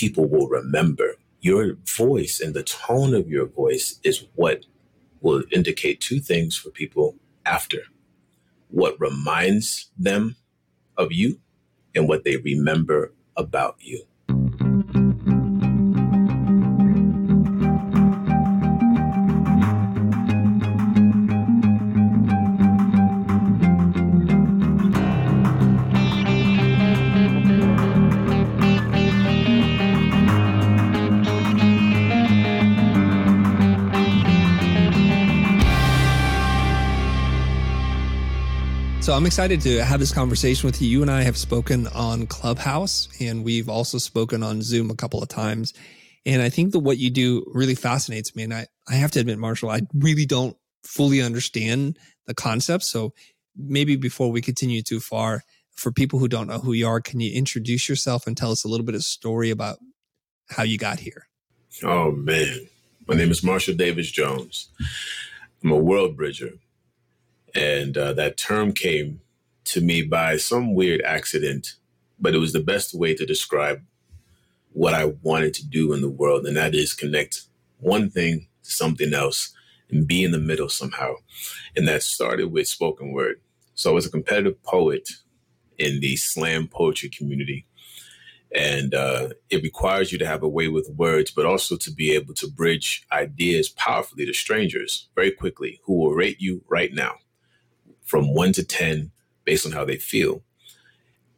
people will remember. Your voice and the tone of your voice is what will indicate two things for people after what reminds them of you and what they remember about you. So I'm excited to have this conversation with you. You and I have spoken on Clubhouse and we've also spoken on Zoom a couple of times. And I think that what you do really fascinates me. And I, I have to admit, Marshall, I really don't fully understand the concept. So maybe before we continue too far, for people who don't know who you are, can you introduce yourself and tell us a little bit of story about how you got here? Oh man. My name is Marshall Davis Jones. I'm a world bridger. And uh, that term came to me by some weird accident, but it was the best way to describe what I wanted to do in the world. And that is connect one thing to something else and be in the middle somehow. And that started with spoken word. So I was a competitive poet in the slam poetry community. And uh, it requires you to have a way with words, but also to be able to bridge ideas powerfully to strangers very quickly who will rate you right now from one to 10 based on how they feel.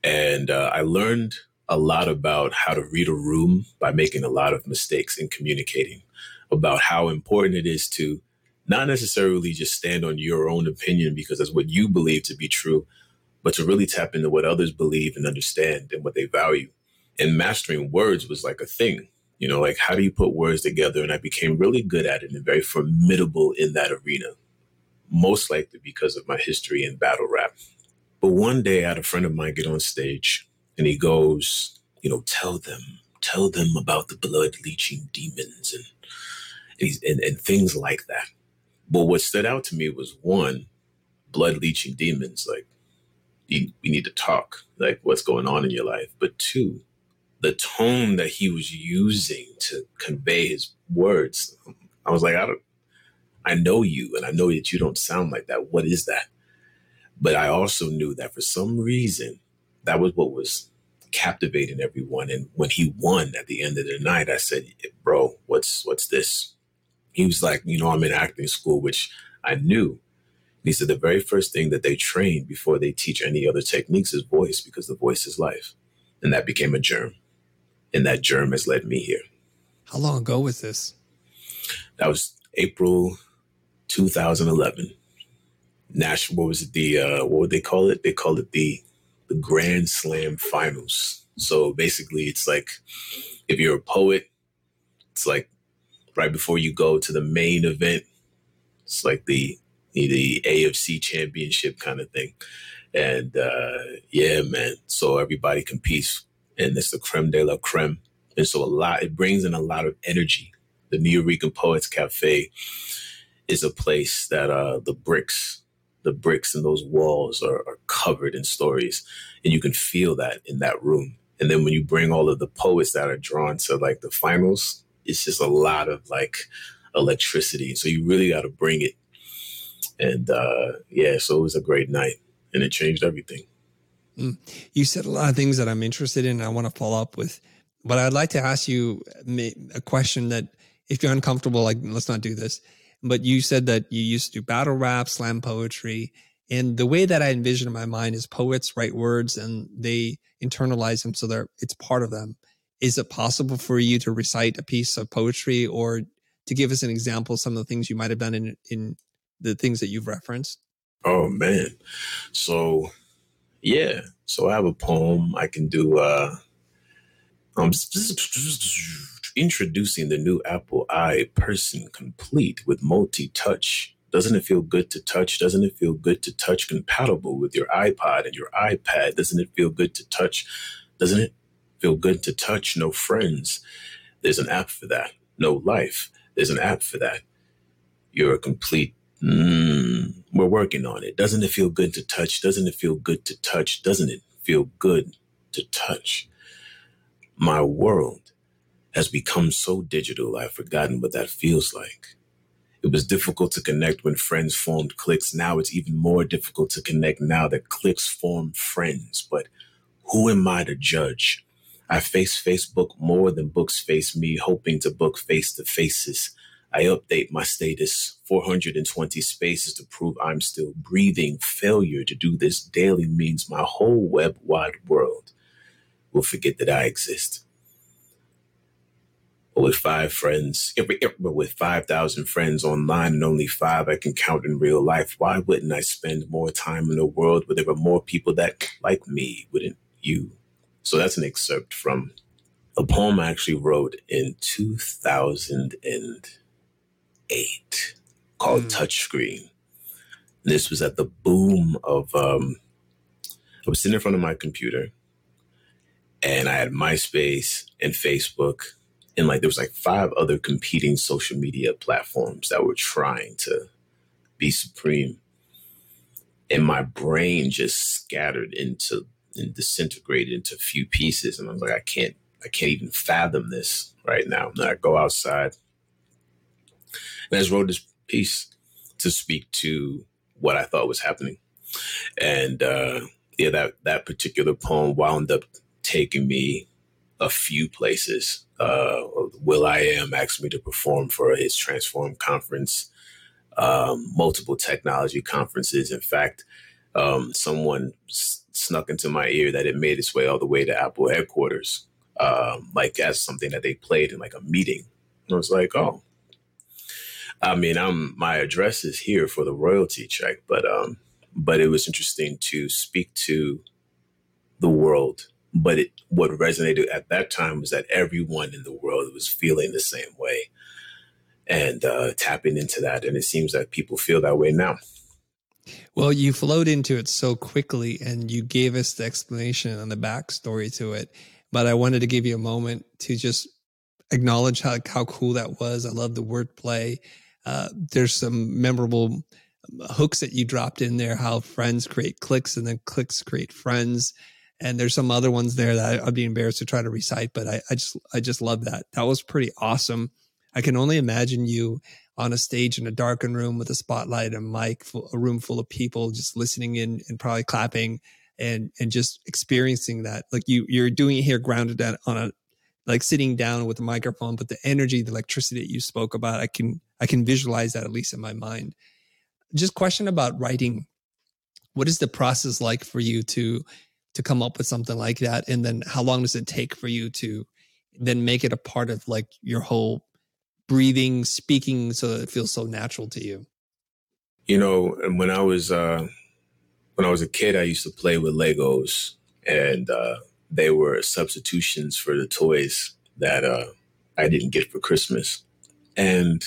And uh, I learned a lot about how to read a room by making a lot of mistakes in communicating, about how important it is to not necessarily just stand on your own opinion because that's what you believe to be true, but to really tap into what others believe and understand and what they value. And mastering words was like a thing, you know, like how do you put words together? And I became really good at it and very formidable in that arena most likely because of my history in battle rap. But one day I had a friend of mine get on stage and he goes, you know, tell them, tell them about the blood leeching demons and, and, and, things like that. But what stood out to me was one, blood leeching demons, like we need to talk, like what's going on in your life. But two, the tone that he was using to convey his words. I was like, I don't, I know you and I know that you don't sound like that. What is that? But I also knew that for some reason, that was what was captivating everyone. And when he won at the end of the night, I said, bro, what's, what's this? He was like, you know, I'm in acting school, which I knew. And he said the very first thing that they train before they teach any other techniques is voice because the voice is life. And that became a germ. And that germ has led me here. How long ago was this? That was April 2011. National, what was it? The uh, what would they call it? They call it the the Grand Slam Finals. So basically, it's like if you're a poet, it's like right before you go to the main event. It's like the the AFC Championship kind of thing, and uh, yeah, man. So everybody competes, and it's the creme de la creme, and so a lot. It brings in a lot of energy. The New Nuyorican Poets Cafe is a place that uh, the bricks, the bricks in those walls are, are covered in stories, and you can feel that in that room. And then when you bring all of the poets that are drawn to like the finals, it's just a lot of like electricity. So you really got to bring it. And uh, yeah, so it was a great night, and it changed everything. Mm. You said a lot of things that I'm interested in. I want to follow up with, but I'd like to ask you a question that, if you're uncomfortable, like let's not do this but you said that you used to do battle rap, slam poetry. And the way that I envision in my mind is poets write words and they internalize them so they're it's part of them. Is it possible for you to recite a piece of poetry or to give us an example of some of the things you might have done in in the things that you've referenced? Oh man. So yeah. So I have a poem I can do uh um introducing the new Apple i Person Complete with multi touch. Doesn't it feel good to touch? Doesn't it feel good to touch compatible with your iPod and your iPad? Doesn't it feel good to touch? Doesn't it feel good to touch? No friends. There's an app for that. No life. There's an app for that. You're a complete. Mm, we're working on it. Doesn't it feel good to touch? Doesn't it feel good to touch? Doesn't it feel good to touch? My world has become so digital, I've forgotten what that feels like. It was difficult to connect when friends formed cliques. Now it's even more difficult to connect now that cliques form friends. But who am I to judge? I face Facebook more than books face me, hoping to book face to faces. I update my status 420 spaces to prove I'm still breathing. Failure to do this daily means my whole web wide world will forget that I exist. With five friends, but with 5,000 friends online and only five I can count in real life, why wouldn't I spend more time in a world where there were more people that like me? Wouldn't you? So that's an excerpt from a poem I actually wrote in 2008 called mm. Touchscreen. This was at the boom of, um, I was sitting in front of my computer and I had MySpace and Facebook and like there was like five other competing social media platforms that were trying to be supreme. And my brain just scattered into and disintegrated into a few pieces and i was like i can't i can't even fathom this right now. And i go outside and i just wrote this piece to speak to what i thought was happening. And uh yeah that that particular poem wound up taking me a few places uh, am asked me to perform for his Transform conference, um, multiple technology conferences. In fact, um, someone s- snuck into my ear that it made its way all the way to Apple headquarters, um, like as something that they played in like a meeting. And I was like, oh, I mean, I'm my address is here for the royalty check, but um, but it was interesting to speak to the world but it, what resonated at that time was that everyone in the world was feeling the same way and uh, tapping into that. And it seems that people feel that way now. Well, you flowed into it so quickly and you gave us the explanation and the backstory to it. But I wanted to give you a moment to just acknowledge how, how cool that was. I love the wordplay. Uh, there's some memorable hooks that you dropped in there, how friends create clicks and then clicks create friends and there's some other ones there that I'd be embarrassed to try to recite, but I, I just I just love that. That was pretty awesome. I can only imagine you on a stage in a darkened room with a spotlight and a mic, a room full of people just listening in and probably clapping and and just experiencing that. Like you you're doing it here grounded on a like sitting down with a microphone, but the energy, the electricity that you spoke about, I can I can visualize that at least in my mind. Just question about writing. What is the process like for you to to come up with something like that? And then how long does it take for you to then make it a part of like your whole breathing speaking so that it feels so natural to you? You know when i was uh when i was a kid i used to play with legos and uh they were substitutions for the toys that uh i didn't get for christmas. And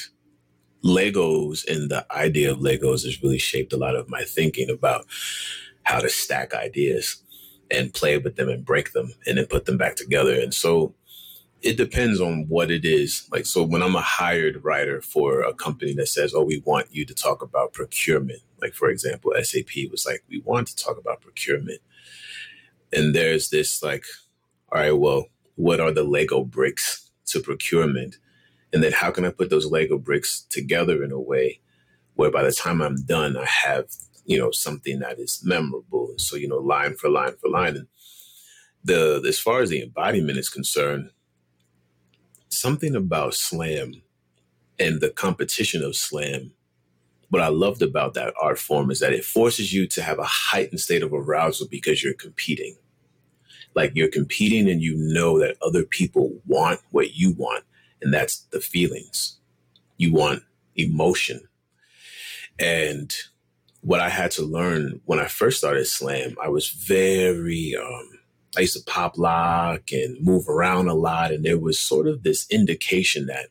legos and the idea of legos has really shaped a lot of my thinking about how to stack ideas and play with them and break them and then put them back together. And so it depends on what it is. Like, so when I'm a hired writer for a company that says, oh, we want you to talk about procurement, like, for example, SAP was like, we want to talk about procurement. And there's this, like, all right, well, what are the Lego bricks to procurement? And then how can I put those Lego bricks together in a way where by the time I'm done, I have you know something that is memorable. So you know, line for line for line, and the as far as the embodiment is concerned, something about slam and the competition of slam. What I loved about that art form is that it forces you to have a heightened state of arousal because you're competing. Like you're competing and you know that other people want what you want, and that's the feelings. You want emotion. And what I had to learn when I first started slam, I was very, um, I used to pop lock and move around a lot. And there was sort of this indication that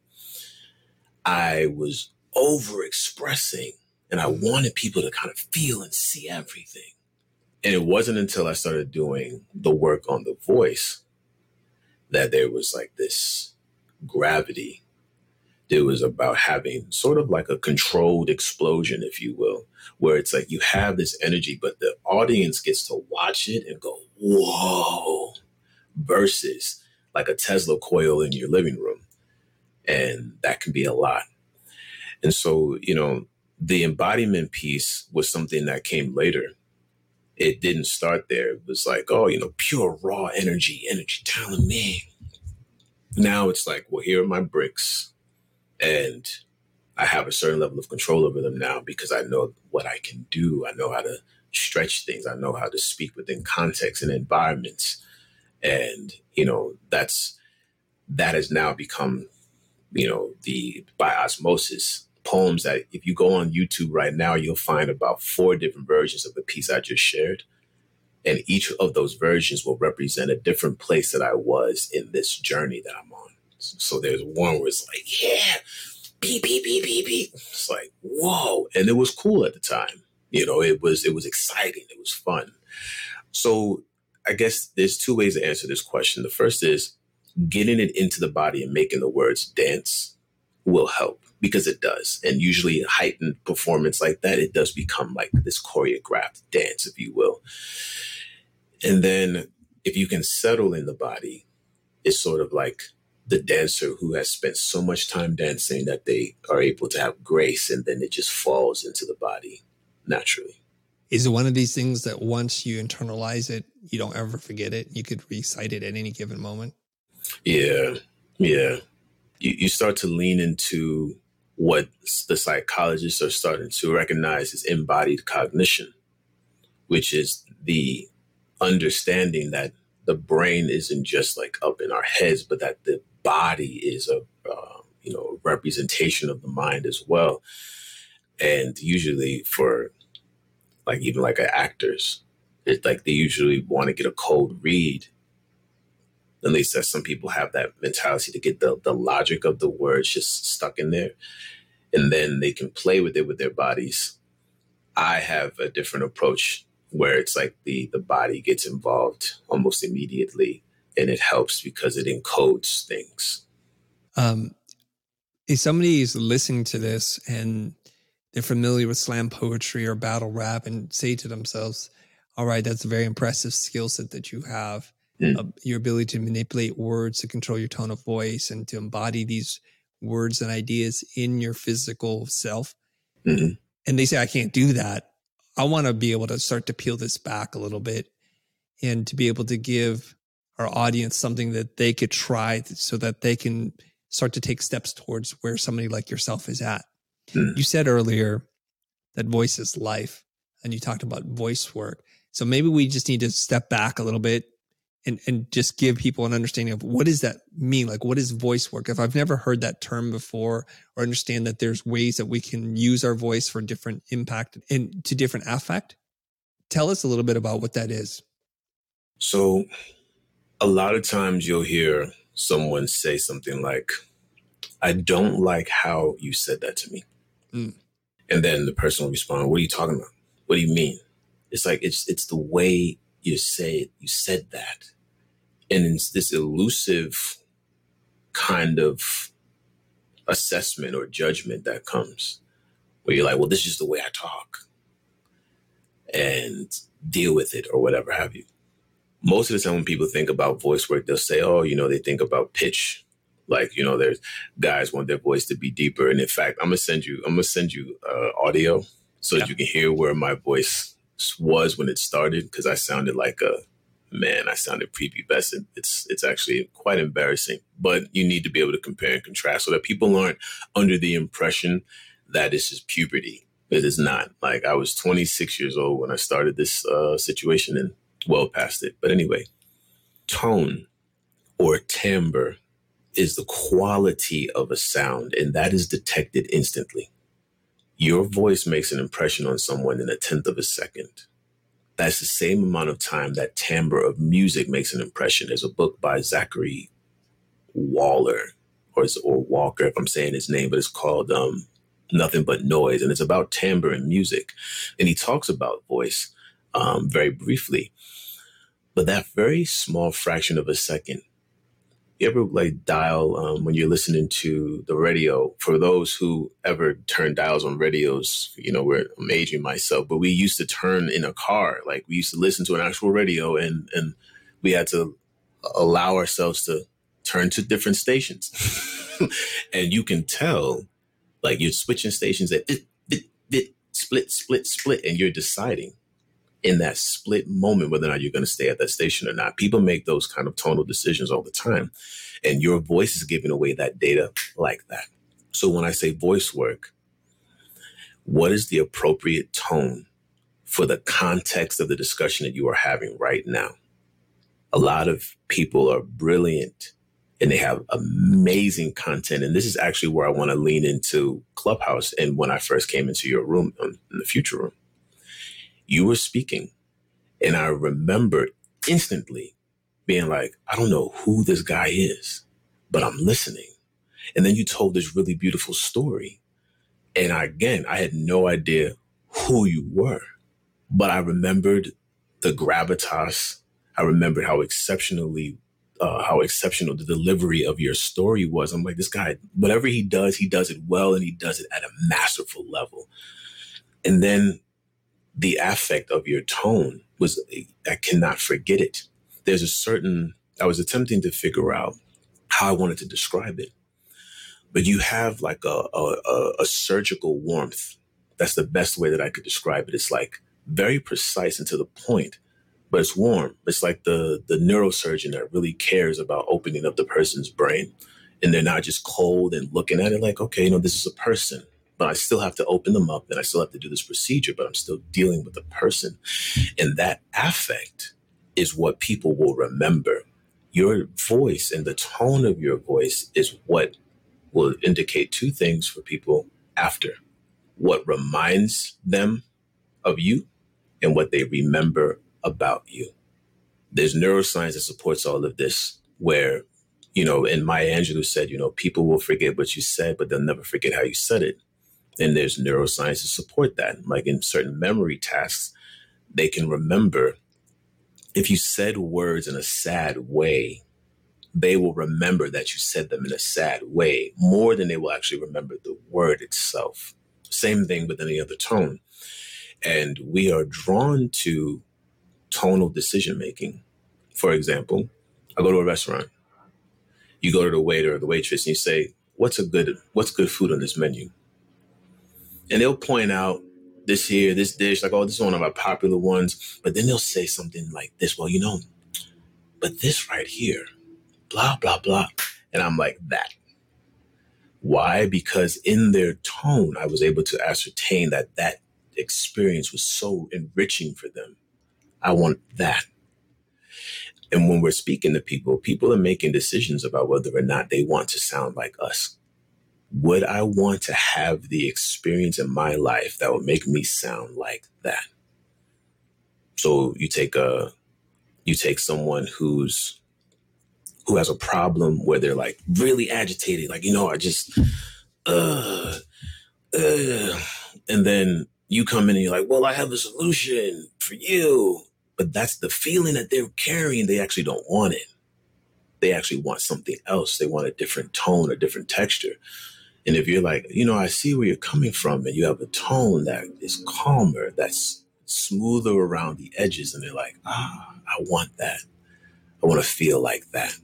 I was over expressing and I wanted people to kind of feel and see everything. And it wasn't until I started doing the work on the voice that there was like this gravity. It was about having sort of like a controlled explosion, if you will, where it's like you have this energy, but the audience gets to watch it and go, whoa, versus like a Tesla coil in your living room. And that can be a lot. And so, you know, the embodiment piece was something that came later. It didn't start there. It was like, oh, you know, pure raw energy, energy telling me. Now it's like, well, here are my bricks. And I have a certain level of control over them now because I know what I can do. I know how to stretch things. I know how to speak within context and environments. And, you know, that's that has now become, you know, the by osmosis poems that if you go on YouTube right now, you'll find about four different versions of the piece I just shared. And each of those versions will represent a different place that I was in this journey that I'm. So there's one where it's like, yeah, beep, beep, beep, beep, beep. It's like, whoa. And it was cool at the time. You know, it was it was exciting. It was fun. So I guess there's two ways to answer this question. The first is getting it into the body and making the words dance will help because it does. And usually heightened performance like that, it does become like this choreographed dance, if you will. And then if you can settle in the body, it's sort of like the dancer who has spent so much time dancing that they are able to have grace and then it just falls into the body naturally. Is it one of these things that once you internalize it, you don't ever forget it? You could recite it at any given moment? Yeah. Yeah. You, you start to lean into what the psychologists are starting to recognize as embodied cognition, which is the understanding that the brain isn't just like up in our heads, but that the body is a uh, you know representation of the mind as well. And usually for like even like actors, it's like they usually want to get a cold read. At least that some people have that mentality to get the, the logic of the words just stuck in there. And then they can play with it with their bodies. I have a different approach where it's like the the body gets involved almost immediately and it helps because it encodes things. Um, if somebody is listening to this and they're familiar with slam poetry or battle rap and say to themselves, all right, that's a very impressive skill set that you have. Mm. Uh, your ability to manipulate words to control your tone of voice and to embody these words and ideas in your physical self. Mm-hmm. And they say, I can't do that. I want to be able to start to peel this back a little bit and to be able to give our audience something that they could try so that they can start to take steps towards where somebody like yourself is at. Mm. You said earlier that voice is life and you talked about voice work. So maybe we just need to step back a little bit and, and just give people an understanding of what does that mean? Like, what is voice work? If I've never heard that term before or understand that there's ways that we can use our voice for different impact and to different affect, tell us a little bit about what that is. So a lot of times you'll hear someone say something like, I don't like how you said that to me. Mm. And then the person will respond, What are you talking about? What do you mean? It's like it's it's the way you say you said that. And it's this elusive kind of assessment or judgment that comes where you're like, well, this is the way I talk and deal with it or whatever have you most of the time when people think about voice work, they'll say, oh, you know, they think about pitch. Like, you know, there's guys want their voice to be deeper. And in fact, I'm gonna send you, I'm gonna send you uh, audio so yeah. that you can hear where my voice was when it started. Cause I sounded like a man, I sounded prepubescent. It's it's actually quite embarrassing. But you need to be able to compare and contrast so that people aren't under the impression that this is puberty. It is not. Like I was 26 years old when I started this uh, situation, and well past it. But anyway, tone or timbre is the quality of a sound, and that is detected instantly. Your voice makes an impression on someone in a tenth of a second. That's the same amount of time that timbre of music makes an impression. There's a book by Zachary Waller, or, or Walker, if I'm saying his name, but it's called um, Nothing But Noise, and it's about timbre and music. And he talks about voice um, very briefly. But that very small fraction of a second, you ever like dial um, when you're listening to the radio? For those who ever turn dials on radios, you know, we're, I'm aging myself, but we used to turn in a car. Like we used to listen to an actual radio, and and we had to allow ourselves to turn to different stations. and you can tell, like you're switching stations at split, split, split, and you're deciding in that split moment whether or not you're going to stay at that station or not. People make those kind of tonal decisions all the time. And your voice is giving away that data like that. So when I say voice work, what is the appropriate tone for the context of the discussion that you are having right now? A lot of people are brilliant and they have amazing content. And this is actually where I want to lean into Clubhouse. And when I first came into your room um, in the future room, you were speaking. And I remember instantly being like, I don't know who this guy is, but I'm listening. And then you told this really beautiful story. And I, again, I had no idea who you were, but I remembered the gravitas. I remembered how exceptionally, uh, how exceptional the delivery of your story was. I'm like, this guy, whatever he does, he does it well and he does it at a masterful level. And then the affect of your tone was, I cannot forget it. There's a certain, I was attempting to figure out how I wanted to describe it but you have like a, a, a surgical warmth. That's the best way that I could describe it. It's like very precise and to the point, but it's warm. It's like the the neurosurgeon that really cares about opening up the person's brain, and they're not just cold and looking at it like, okay, you know, this is a person, but I still have to open them up and I still have to do this procedure, but I'm still dealing with the person, and that affect is what people will remember. Your voice and the tone of your voice is what will indicate two things for people after what reminds them of you and what they remember about you. There's neuroscience that supports all of this, where, you know, and Maya Angelou said, you know, people will forget what you said, but they'll never forget how you said it. And there's neuroscience to support that. Like in certain memory tasks, they can remember if you said words in a sad way, they will remember that you said them in a sad way more than they will actually remember the word itself. Same thing with any other tone. And we are drawn to tonal decision making. For example, I go to a restaurant. You go to the waiter or the waitress and you say, What's a good what's good food on this menu? And they'll point out this here, this dish, like, oh, this is one of our popular ones. But then they'll say something like this, well, you know, but this right here, blah, blah, blah. And I'm like, that. Why? Because in their tone, I was able to ascertain that that experience was so enriching for them. I want that. And when we're speaking to people, people are making decisions about whether or not they want to sound like us. Would I want to have the experience in my life that would make me sound like that? So you take a you take someone who's who has a problem where they're like really agitated, like, you know, I just, uh, uh, and then you come in and you're like, well, I have a solution for you. But that's the feeling that they're carrying. They actually don't want it. They actually want something else. They want a different tone, a different texture. And if you're like, you know, I see where you're coming from, and you have a tone that is calmer, that's smoother around the edges, and they're like, ah, I want that. I want to feel like that.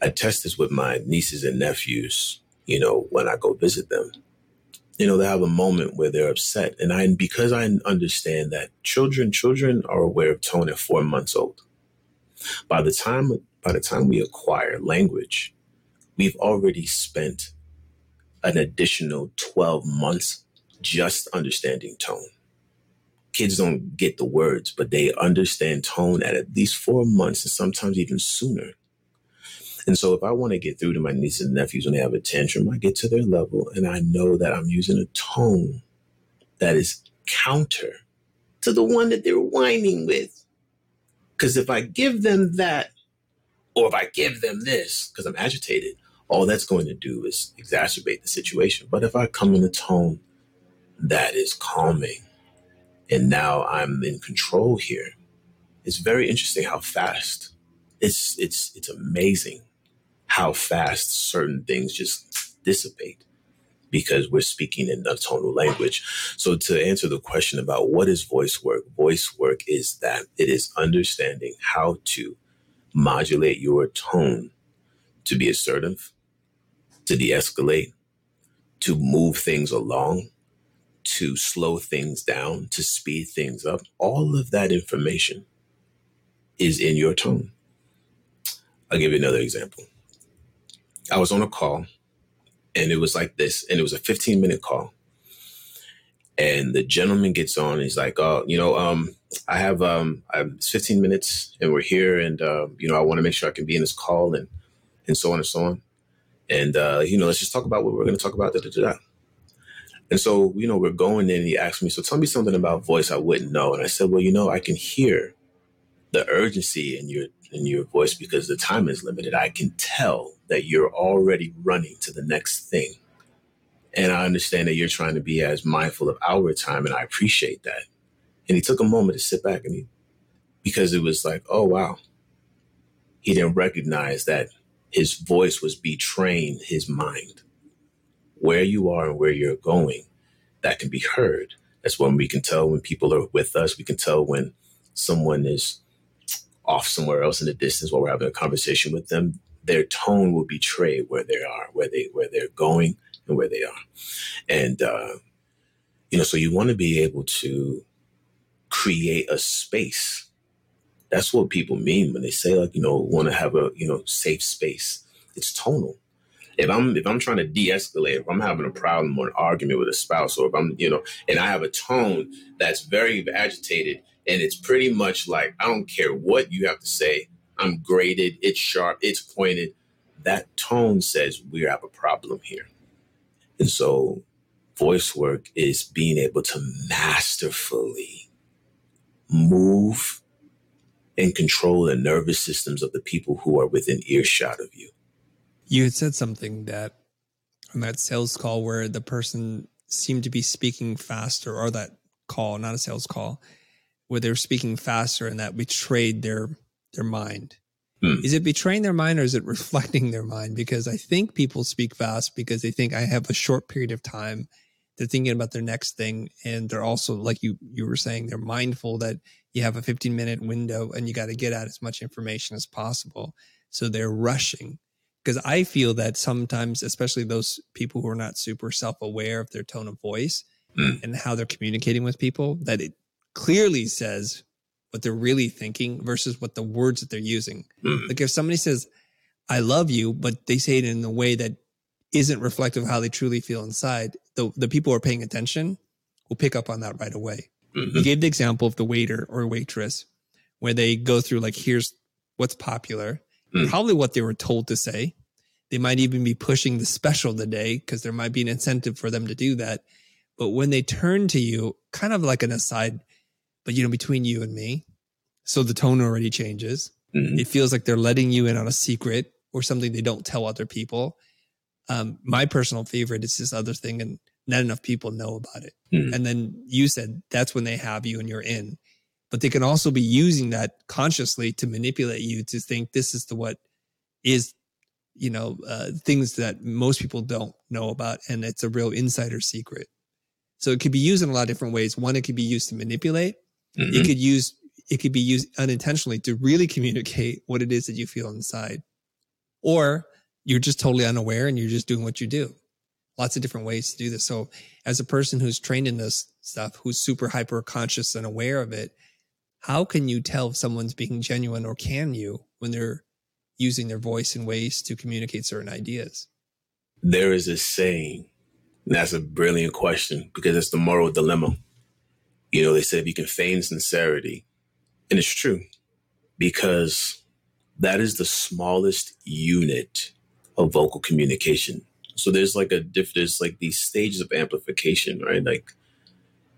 I test this with my nieces and nephews, you know, when I go visit them. You know, they have a moment where they're upset. And I because I understand that children, children are aware of tone at four months old. By the time by the time we acquire language, we've already spent an additional 12 months just understanding tone. Kids don't get the words, but they understand tone at at least four months and sometimes even sooner. And so if I want to get through to my nieces and nephews when they have a tantrum, I get to their level and I know that I'm using a tone that is counter to the one that they're whining with. Because if I give them that, or if I give them this, because I'm agitated, all that's going to do is exacerbate the situation. But if I come in a tone that is calming, and now I'm in control here, it's very interesting how fast. It's it's it's amazing how fast certain things just dissipate because we're speaking in a tonal language. So to answer the question about what is voice work, voice work is that it is understanding how to modulate your tone to be assertive, to de escalate, to move things along, to slow things down, to speed things up. All of that information is in your tone. I'll give you another example. I was on a call and it was like this, and it was a 15 minute call. And the gentleman gets on, he's like, Oh, you know, um, I have um I have 15 minutes and we're here and uh, you know, I want to make sure I can be in this call and and so on and so on. And uh, you know, let's just talk about what we're gonna talk about. Da, da, da, and so, you know, we're going in and he asked me, So tell me something about voice I wouldn't know. And I said, Well, you know, I can hear the urgency in your in your voice because the time is limited. I can tell that you're already running to the next thing. And I understand that you're trying to be as mindful of our time, and I appreciate that. And he took a moment to sit back and he, because it was like, oh, wow. He didn't recognize that his voice was betraying his mind. Where you are and where you're going, that can be heard. That's when we can tell when people are with us. We can tell when someone is off somewhere else in the distance while we're having a conversation with them, their tone will betray where they are, where they where they're going, and where they are. And uh, you know, so you want to be able to create a space. That's what people mean when they say like you know want to have a you know safe space. It's tonal. If I'm if I'm trying to de-escalate, if I'm having a problem or an argument with a spouse, or if I'm you know, and I have a tone that's very agitated, and it's pretty much like, I don't care what you have to say. I'm graded, it's sharp, it's pointed. That tone says we have a problem here. And so voice work is being able to masterfully move and control the nervous systems of the people who are within earshot of you. You had said something that on that sales call where the person seemed to be speaking faster, or that call, not a sales call, where they're speaking faster and that betrayed their their mind. Hmm. Is it betraying their mind or is it reflecting their mind? Because I think people speak fast because they think I have a short period of time. They're thinking about their next thing. And they're also, like you, you were saying, they're mindful that you have a 15 minute window and you got to get out as much information as possible. So they're rushing. Because I feel that sometimes, especially those people who are not super self aware of their tone of voice hmm. and how they're communicating with people, that it clearly says what they're really thinking versus what the words that they're using. Mm. Like if somebody says, I love you, but they say it in a way that isn't reflective of how they truly feel inside, the, the people who are paying attention will pick up on that right away. Mm-hmm. You gave the example of the waiter or waitress where they go through like, here's what's popular, mm. probably what they were told to say. They might even be pushing the special today because there might be an incentive for them to do that. But when they turn to you, kind of like an aside, but you know, between you and me. So the tone already changes. Mm-hmm. It feels like they're letting you in on a secret or something they don't tell other people. Um, my personal favorite is this other thing, and not enough people know about it. Mm-hmm. And then you said that's when they have you and you're in. But they can also be using that consciously to manipulate you to think this is the what is, you know, uh, things that most people don't know about, and it's a real insider secret. So it could be used in a lot of different ways. One, it could be used to manipulate. Mm-hmm. It could use it could be used unintentionally to really communicate what it is that you feel inside. Or you're just totally unaware and you're just doing what you do. Lots of different ways to do this. So as a person who's trained in this stuff, who's super hyper conscious and aware of it, how can you tell if someone's being genuine or can you when they're using their voice in ways to communicate certain ideas? There is a saying, that's a brilliant question because it's the moral dilemma. You know, they said you can feign sincerity. And it's true because that is the smallest unit of vocal communication. So there's like a diff, there's like these stages of amplification, right? Like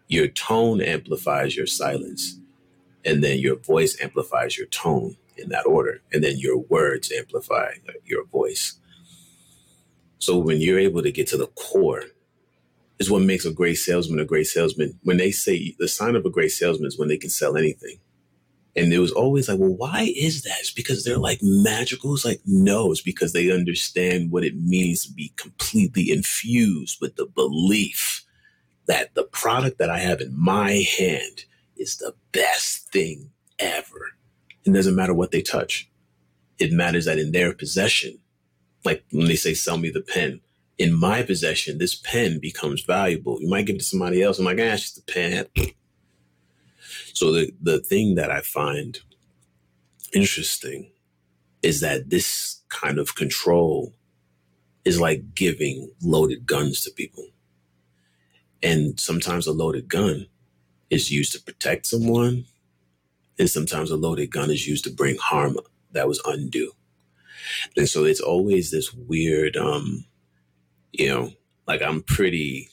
your tone amplifies your silence, and then your voice amplifies your tone in that order, and then your words amplify your voice. So when you're able to get to the core is what makes a great salesman a great salesman. When they say the sign of a great salesman is when they can sell anything. And it was always like, well, why is that? It's because they're like magical. It's like, no, it's because they understand what it means to be completely infused with the belief that the product that I have in my hand is the best thing ever. It doesn't matter what they touch. It matters that in their possession, Like when they say, sell me the pen. In my possession, this pen becomes valuable. You might give it to somebody else. I'm like, ah, it's just a pen. So the, the thing that I find interesting is that this kind of control is like giving loaded guns to people. And sometimes a loaded gun is used to protect someone, and sometimes a loaded gun is used to bring harm that was undue. And so it's always this weird, um, you know, like I'm pretty,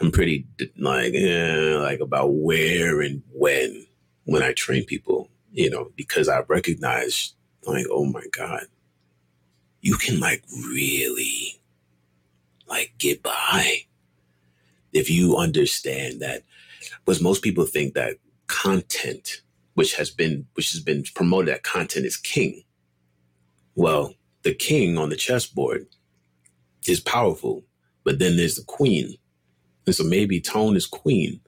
I'm pretty like, eh, like about where and when when I train people, you know, because I recognize like, oh my God, you can like really like get by. If you understand that because most people think that content which has been which has been promoted that content is king. Well the king on the chessboard is powerful but then there's the queen and so maybe tone is queen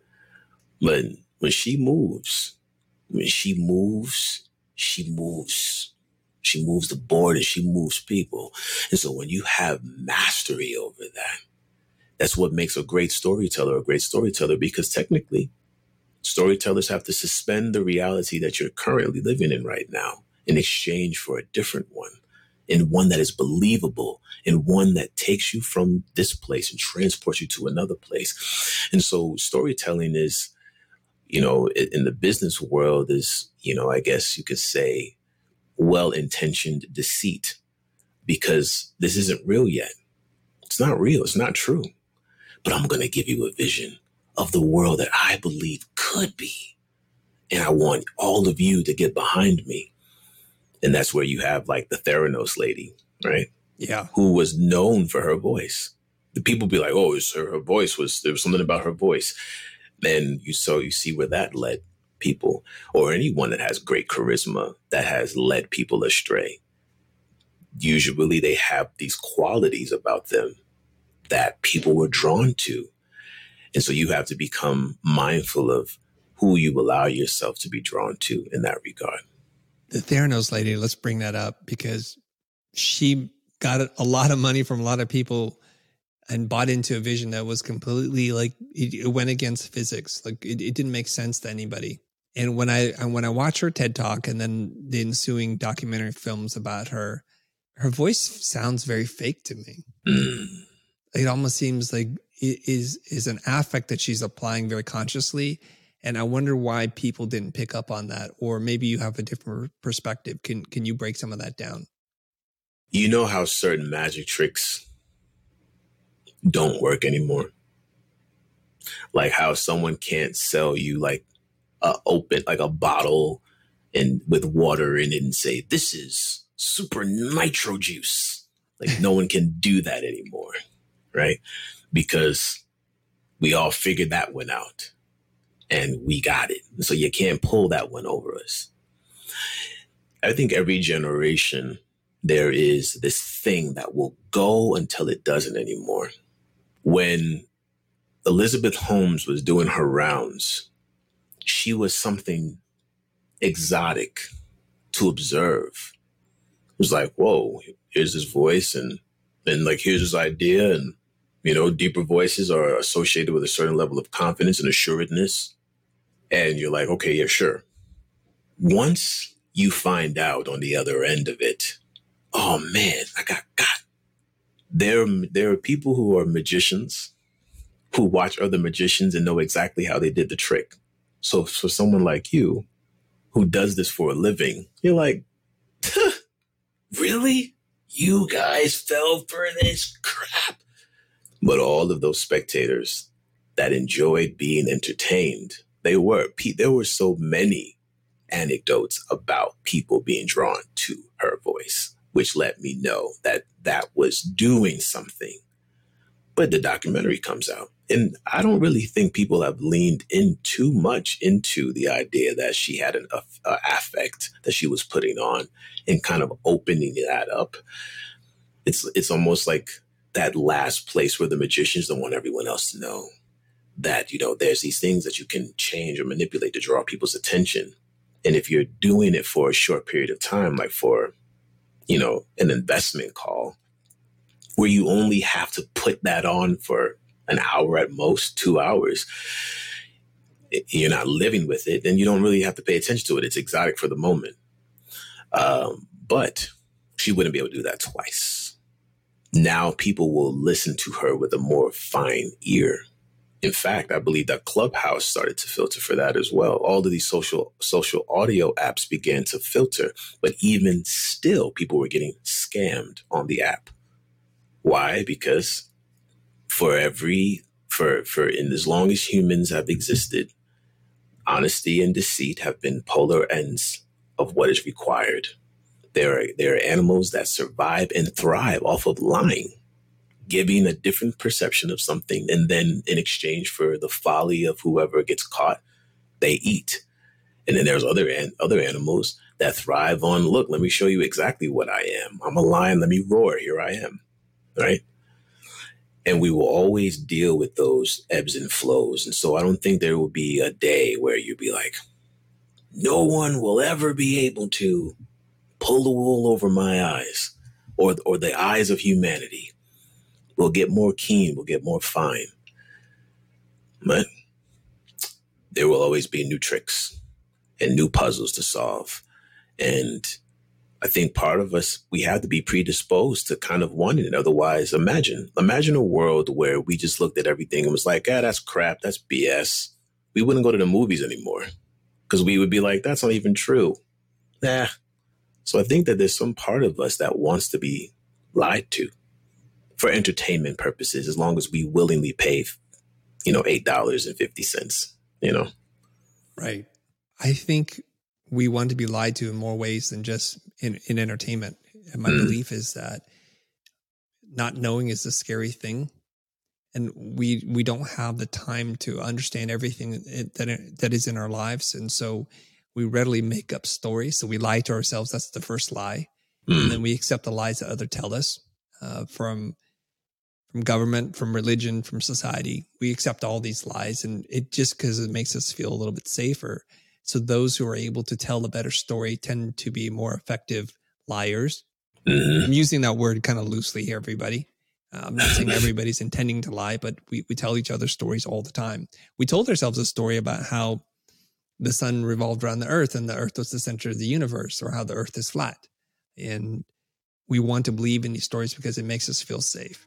but when she moves when she moves she moves. She moves the board and she moves people. And so when you have mastery over that that's what makes a great storyteller a great storyteller because technically storytellers have to suspend the reality that you're currently living in right now in exchange for a different one in one that is believable in one that takes you from this place and transports you to another place and so storytelling is you know in the business world is you know i guess you could say well-intentioned deceit because this isn't real yet it's not real it's not true but I'm going to give you a vision of the world that I believe could be. And I want all of you to get behind me. And that's where you have like the Theranos lady, right? Yeah. Who was known for her voice. The people be like, oh, it's her, her voice was, there was something about her voice. And you so you see where that led people or anyone that has great charisma that has led people astray. Usually they have these qualities about them that people were drawn to. And so you have to become mindful of who you allow yourself to be drawn to in that regard. The Theranos lady, let's bring that up because she got a lot of money from a lot of people and bought into a vision that was completely like it, it went against physics. Like it, it, didn't make sense to anybody. And when I when I watch her TED talk and then the ensuing documentary films about her, her voice sounds very fake to me. Mm it almost seems like it is is an affect that she's applying very consciously and i wonder why people didn't pick up on that or maybe you have a different perspective. Can can you break some of that down? You know how certain magic tricks don't work anymore? Like how someone can't sell you like a open like a bottle and with water in it and say this is super nitro juice. Like no one can do that anymore right? Because we all figured that one out and we got it. So you can't pull that one over us. I think every generation, there is this thing that will go until it doesn't anymore. When Elizabeth Holmes was doing her rounds, she was something exotic to observe. It was like, whoa, here's his voice and and like here's his idea and you know, deeper voices are associated with a certain level of confidence and assuredness. And you're like, okay, yeah, sure. Once you find out on the other end of it, oh man, I got got. There, there are people who are magicians who watch other magicians and know exactly how they did the trick. So for someone like you who does this for a living, you're like, really? You guys fell for this crap? But all of those spectators that enjoyed being entertained, they were, there were so many anecdotes about people being drawn to her voice, which let me know that that was doing something. But the documentary comes out. And I don't really think people have leaned in too much into the idea that she had an uh, affect that she was putting on and kind of opening that up. It's it's almost like that last place where the magicians don't want everyone else to know that, you know, there's these things that you can change or manipulate to draw people's attention. And if you're doing it for a short period of time, like for you know, an investment call where you only have to put that on for an hour at most, two hours. You're not living with it, then you don't really have to pay attention to it. It's exotic for the moment. Um, but she wouldn't be able to do that twice. Now people will listen to her with a more fine ear. In fact, I believe that Clubhouse started to filter for that as well. All of these social social audio apps began to filter, but even still, people were getting scammed on the app. Why? Because for every for for in as long as humans have existed, honesty and deceit have been polar ends of what is required. There are there are animals that survive and thrive off of lying, giving a different perception of something, and then in exchange for the folly of whoever gets caught, they eat. And then there's other an, other animals that thrive on look. Let me show you exactly what I am. I'm a lion. Let me roar. Here I am. Right. And we will always deal with those ebbs and flows. And so I don't think there will be a day where you'll be like, no one will ever be able to pull the wool over my eyes or, or the eyes of humanity. We'll get more keen, we'll get more fine. But there will always be new tricks and new puzzles to solve. And I think part of us, we have to be predisposed to kind of wanting it. Otherwise, imagine, imagine a world where we just looked at everything and was like, ah, that's crap. That's BS. We wouldn't go to the movies anymore because we would be like, that's not even true. Nah. So I think that there's some part of us that wants to be lied to for entertainment purposes, as long as we willingly pay, you know, $8.50, you know? Right. I think we want to be lied to in more ways than just in, in entertainment. And my mm. belief is that not knowing is a scary thing. And we we don't have the time to understand everything that that is in our lives, and so we readily make up stories. So we lie to ourselves. That's the first lie, mm. and then we accept the lies that others tell us uh, from from government, from religion, from society. We accept all these lies, and it just because it makes us feel a little bit safer. So those who are able to tell a better story tend to be more effective liars. Mm-hmm. I'm using that word kind of loosely here, everybody. Uh, I'm not saying everybody's intending to lie, but we, we tell each other stories all the time. We told ourselves a story about how the sun revolved around the earth and the earth was the center of the universe or how the earth is flat. And we want to believe in these stories because it makes us feel safe.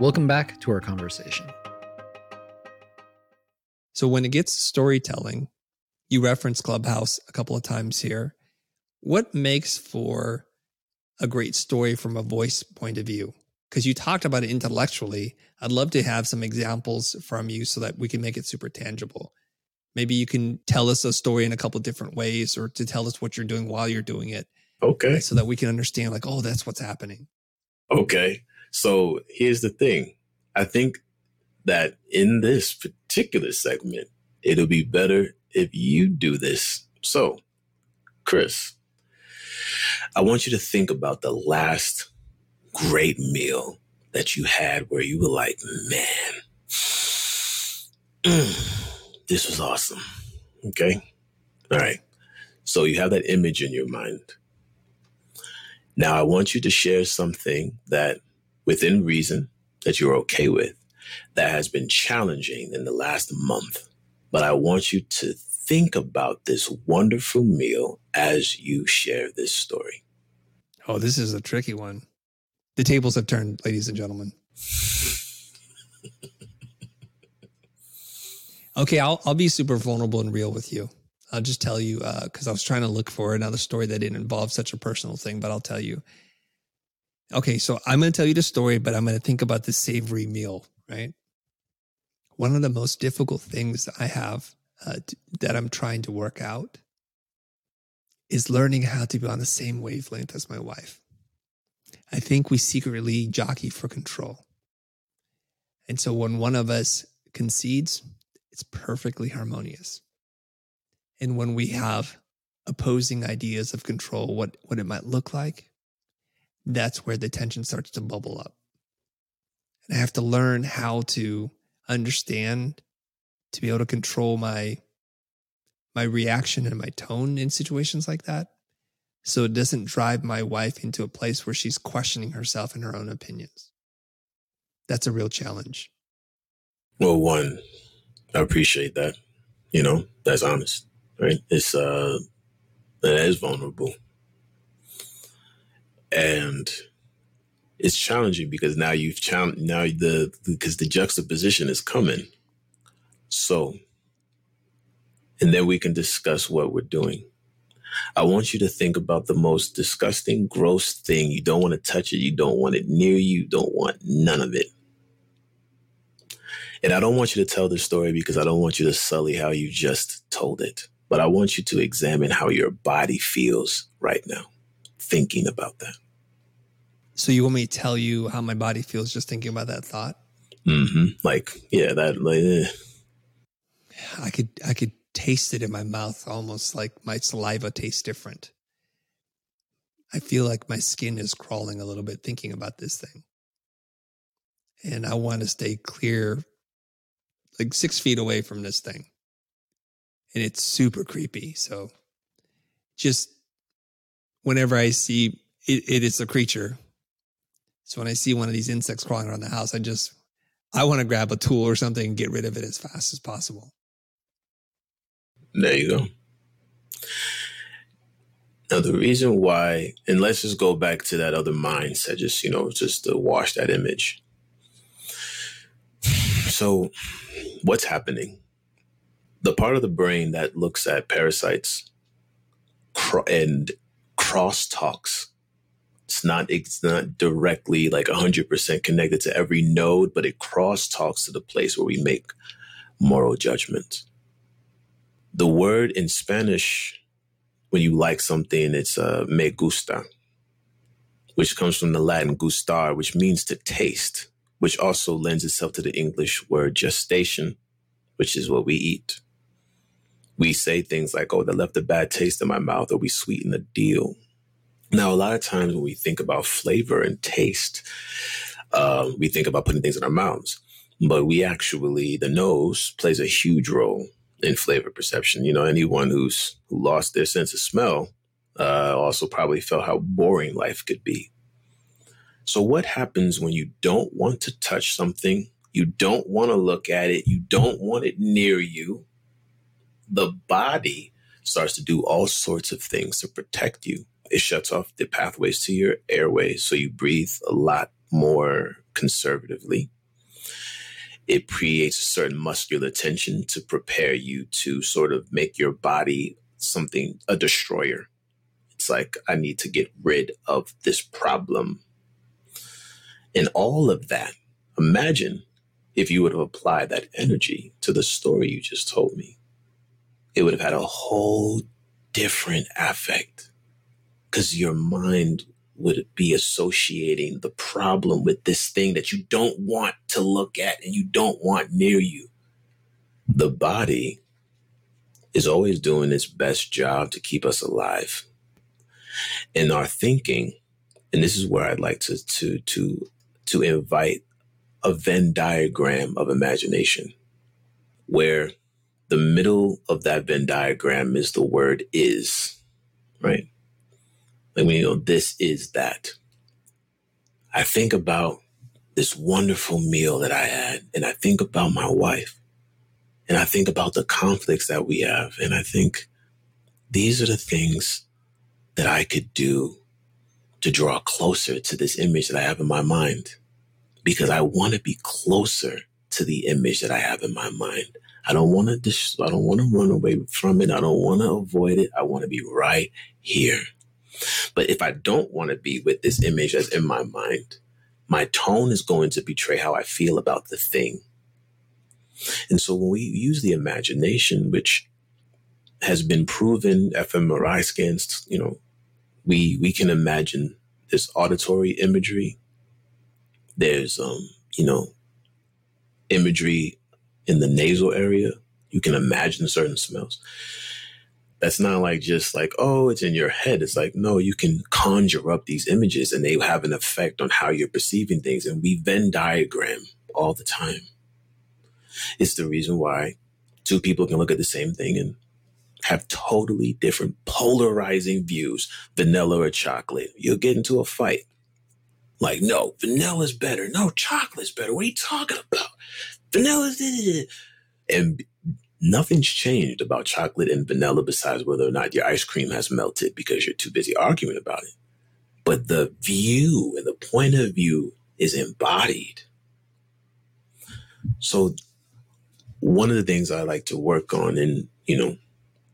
Welcome back to our conversation. So, when it gets to storytelling, you reference Clubhouse a couple of times here. What makes for a great story from a voice point of view? Because you talked about it intellectually. I'd love to have some examples from you so that we can make it super tangible. Maybe you can tell us a story in a couple different ways or to tell us what you're doing while you're doing it. Okay. So that we can understand, like, oh, that's what's happening. Okay. So here's the thing. I think that in this particular segment, it'll be better if you do this. So, Chris, I want you to think about the last great meal that you had where you were like, man, mm, this was awesome. Okay. All right. So you have that image in your mind. Now I want you to share something that within reason that you're okay with. that has been challenging in the last month. But I want you to think about this wonderful meal as you share this story. Oh, this is a tricky one. The tables have turned, ladies and gentlemen. okay, I'll I'll be super vulnerable and real with you. I'll just tell you because uh, I was trying to look for another story that didn't involve such a personal thing, but I'll tell you. Okay, so I'm going to tell you the story, but I'm going to think about the savory meal, right? One of the most difficult things I have uh, t- that I'm trying to work out is learning how to be on the same wavelength as my wife. I think we secretly jockey for control. And so when one of us concedes, it's perfectly harmonious. And when we have opposing ideas of control, what, what it might look like, that's where the tension starts to bubble up. And I have to learn how to understand to be able to control my my reaction and my tone in situations like that so it doesn't drive my wife into a place where she's questioning herself and her own opinions. That's a real challenge. Well one i appreciate that you know that's honest right? It's uh that is vulnerable and it's challenging because now you've challenged now the because the juxtaposition is coming. So and then we can discuss what we're doing. I want you to think about the most disgusting gross thing. You don't want to touch it. You don't want it near you. You don't want none of it. And i don't want you to tell the story because i don't want you to sully how you just told it but i want you to examine how your body feels right now thinking about that so you want me to tell you how my body feels just thinking about that thought? Mm-hmm. Like, yeah, that like eh. I could I could taste it in my mouth almost like my saliva tastes different. I feel like my skin is crawling a little bit thinking about this thing. And I want to stay clear, like six feet away from this thing. And it's super creepy. So just whenever I see it, it is a creature, so when I see one of these insects crawling around the house, I just I want to grab a tool or something and get rid of it as fast as possible. There you go. Now the reason why, and let's just go back to that other mindset, just you know, just to wash that image. So, what's happening? The part of the brain that looks at parasites and crosstalks. It's not it's not directly like 100% connected to every node but it cross talks to the place where we make moral judgment the word in spanish when you like something it's uh, me gusta which comes from the latin gustar which means to taste which also lends itself to the english word gestation which is what we eat we say things like oh that left a bad taste in my mouth or we sweeten the deal now, a lot of times when we think about flavor and taste, uh, we think about putting things in our mouths, but we actually, the nose plays a huge role in flavor perception. You know, anyone who's who lost their sense of smell uh, also probably felt how boring life could be. So, what happens when you don't want to touch something? You don't want to look at it. You don't want it near you. The body starts to do all sorts of things to protect you it shuts off the pathways to your airways. So you breathe a lot more conservatively. It creates a certain muscular tension to prepare you to sort of make your body something, a destroyer. It's like, I need to get rid of this problem. And all of that, imagine if you would have applied that energy to the story you just told me. It would have had a whole different affect because your mind would be associating the problem with this thing that you don't want to look at and you don't want near you. The body is always doing its best job to keep us alive. And our thinking, and this is where I'd like to to to to invite a Venn diagram of imagination, where the middle of that Venn diagram is the word is, right? Like when you know, this is that. I think about this wonderful meal that I had, and I think about my wife, and I think about the conflicts that we have, and I think these are the things that I could do to draw closer to this image that I have in my mind because I want to be closer to the image that I have in my mind. I don't want to dis- I don't want to run away from it. I don't want to avoid it. I want to be right here. But if I don't want to be with this image that's in my mind, my tone is going to betray how I feel about the thing. And so when we use the imagination, which has been proven fMRI scans, you know, we we can imagine this auditory imagery. There's um, you know, imagery in the nasal area. You can imagine certain smells. That's not like just like, oh, it's in your head. It's like, no, you can conjure up these images and they have an effect on how you're perceiving things. And we Venn diagram all the time. It's the reason why two people can look at the same thing and have totally different polarizing views, vanilla or chocolate. You'll get into a fight. Like, no, vanilla's better. No, chocolate's better. What are you talking about? Vanilla's and nothing's changed about chocolate and vanilla besides whether or not your ice cream has melted because you're too busy arguing about it. But the view and the point of view is embodied. So one of the things I like to work on and, you know,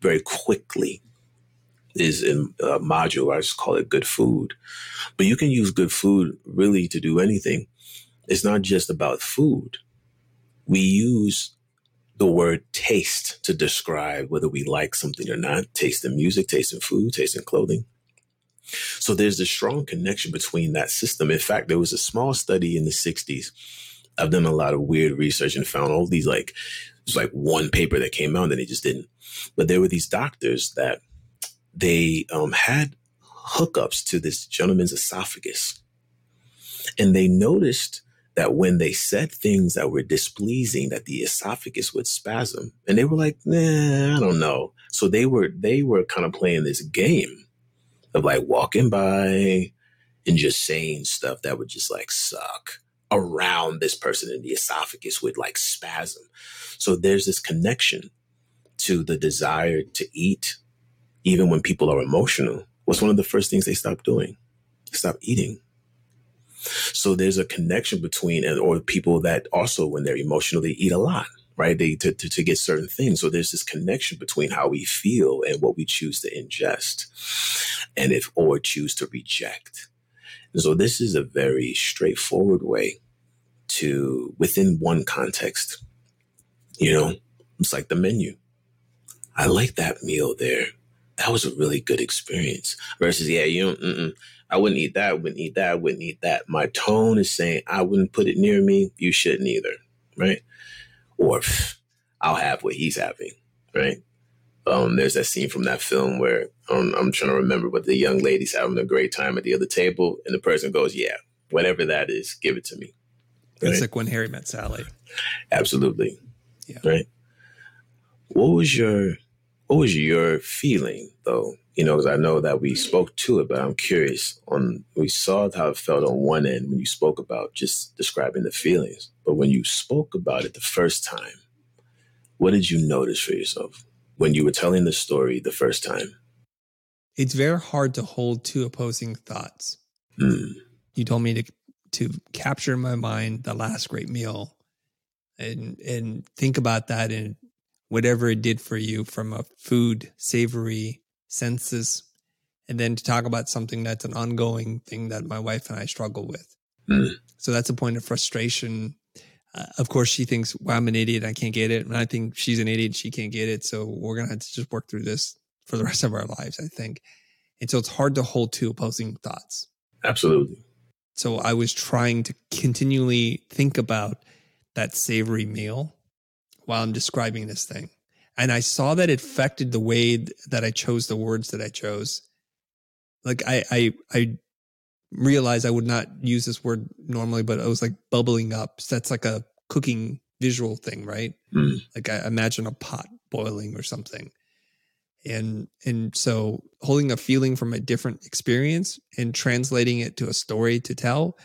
very quickly is in a module. I just call it good food. But you can use good food really to do anything. It's not just about food. We use the word taste to describe whether we like something or not. Taste in music, taste in food, taste in clothing. So there's a strong connection between that system. In fact, there was a small study in the 60s. I've done a lot of weird research and found all these like, there's like one paper that came out and they just didn't but there were these doctors that they um, had hookups to this gentleman's esophagus. And they noticed that when they said things that were displeasing, that the esophagus would spasm. And they were like, nah, I don't know. So they were they were kind of playing this game of like walking by and just saying stuff that would just like suck around this person and the esophagus would like spasm. So there's this connection to the desire to eat, even when people are emotional, what's one of the first things they stop doing? Stop eating. So there's a connection between, or people that also, when they're emotional, they eat a lot, right? They to, to, to get certain things. So there's this connection between how we feel and what we choose to ingest, and if or choose to reject. And so this is a very straightforward way to, within one context, you know, it's like the menu. I like that meal there. That was a really good experience. Versus, yeah, you know, I wouldn't eat that, I wouldn't eat that, I wouldn't eat that. My tone is saying I wouldn't put it near me. You shouldn't either, right? Or I'll have what he's having, right? Um, there's that scene from that film where um, I'm trying to remember, but the young lady's having a great time at the other table, and the person goes, "Yeah, whatever that is, give it to me." Right? It's like when Harry met Sally. Absolutely. Yeah. Right. What was your what was your feeling though? You know, because I know that we spoke to it, but I'm curious on we saw how it felt on one end when you spoke about just describing the feelings. But when you spoke about it the first time, what did you notice for yourself when you were telling the story the first time? It's very hard to hold two opposing thoughts. Mm. You told me to to capture in my mind the last great meal and and think about that and whatever it did for you from a food, savory senses, and then to talk about something that's an ongoing thing that my wife and I struggle with. Mm. So that's a point of frustration. Uh, of course, she thinks, well, I'm an idiot. I can't get it. And I think she's an idiot. She can't get it. So we're going to have to just work through this for the rest of our lives, I think. And so it's hard to hold two opposing thoughts. Absolutely. So I was trying to continually think about that savory meal while I'm describing this thing. And I saw that it affected the way that I chose the words that I chose. Like I, I, I realized I would not use this word normally, but it was like bubbling up. So that's like a cooking visual thing, right? Mm. Like I imagine a pot boiling or something. And and so holding a feeling from a different experience and translating it to a story to tell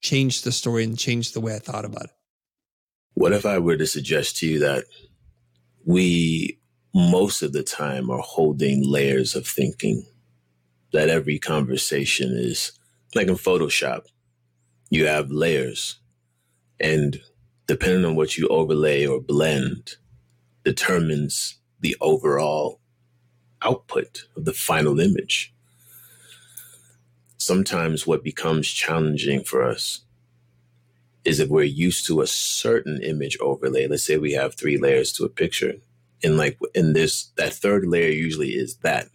changed the story and changed the way I thought about it. What if I were to suggest to you that we most of the time are holding layers of thinking? That every conversation is like in Photoshop, you have layers. And depending on what you overlay or blend, determines the overall output of the final image. Sometimes what becomes challenging for us is if we're used to a certain image overlay. Let's say we have three layers to a picture, and like in this, that third layer usually is that.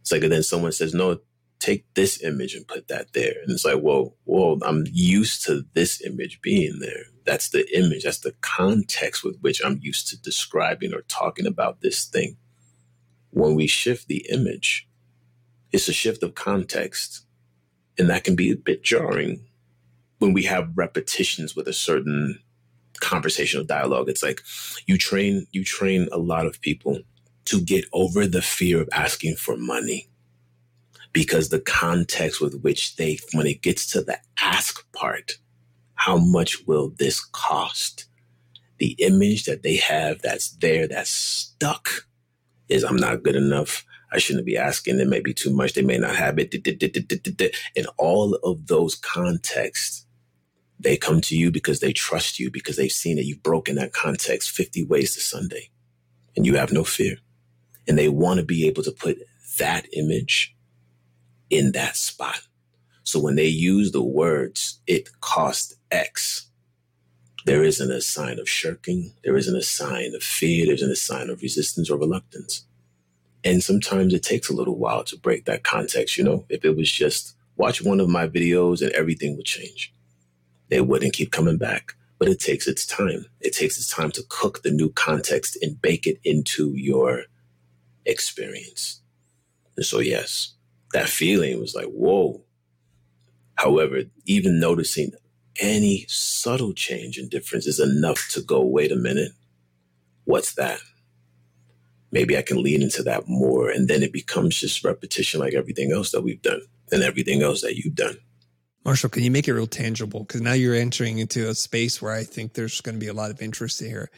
It's like, and then someone says, "No, take this image and put that there," and it's like, "Whoa, whoa! I'm used to this image being there. That's the image. That's the context with which I'm used to describing or talking about this thing." When we shift the image, it's a shift of context, and that can be a bit jarring when we have repetitions with a certain conversational dialogue it's like you train you train a lot of people to get over the fear of asking for money because the context with which they when it gets to the ask part how much will this cost the image that they have that's there that's stuck is i'm not good enough I shouldn't be asking. It may be too much. They may not have it. In all of those contexts, they come to you because they trust you, because they've seen it. You've broken that context 50 ways to Sunday, and you have no fear. And they want to be able to put that image in that spot. So when they use the words, it cost X, there isn't a sign of shirking. There isn't a sign of fear. There isn't a sign of resistance or reluctance. And sometimes it takes a little while to break that context. You know, if it was just watch one of my videos and everything would change they wouldn't keep coming back. But it takes its time. It takes its time to cook the new context and bake it into your experience. And so, yes, that feeling was like, whoa. However, even noticing any subtle change and difference is enough to go, wait a minute, what's that? Maybe I can lean into that more. And then it becomes just repetition like everything else that we've done and everything else that you've done. Marshall, can you make it real tangible? Because now you're entering into a space where I think there's going to be a lot of interest here,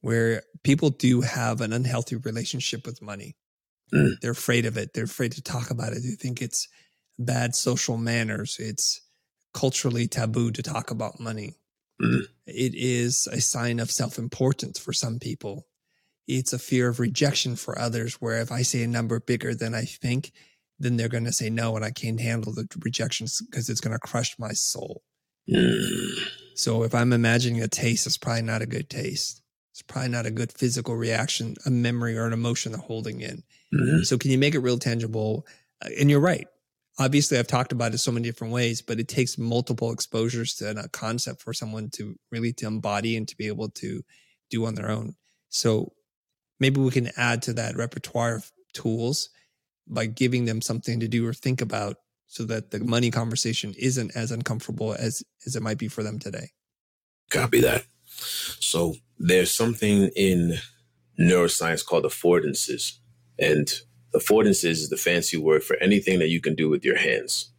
where people do have an unhealthy relationship with money. Mm. They're afraid of it. They're afraid to talk about it. They think it's bad social manners. It's culturally taboo to talk about money. Mm. It is a sign of self importance for some people. It's a fear of rejection for others, where if I say a number bigger than I think, then they're going to say no and I can't handle the rejections because it's going to crush my soul. Mm. So if I'm imagining a taste, it's probably not a good taste. It's probably not a good physical reaction, a memory or an emotion they're holding in. Mm-hmm. So can you make it real tangible? Uh, and you're right. Obviously, I've talked about it so many different ways, but it takes multiple exposures to a concept for someone to really to embody and to be able to do on their own. So maybe we can add to that repertoire of tools by giving them something to do or think about so that the money conversation isn't as uncomfortable as as it might be for them today. Copy that. So there's something in neuroscience called affordances. And affordances is the fancy word for anything that you can do with your hands.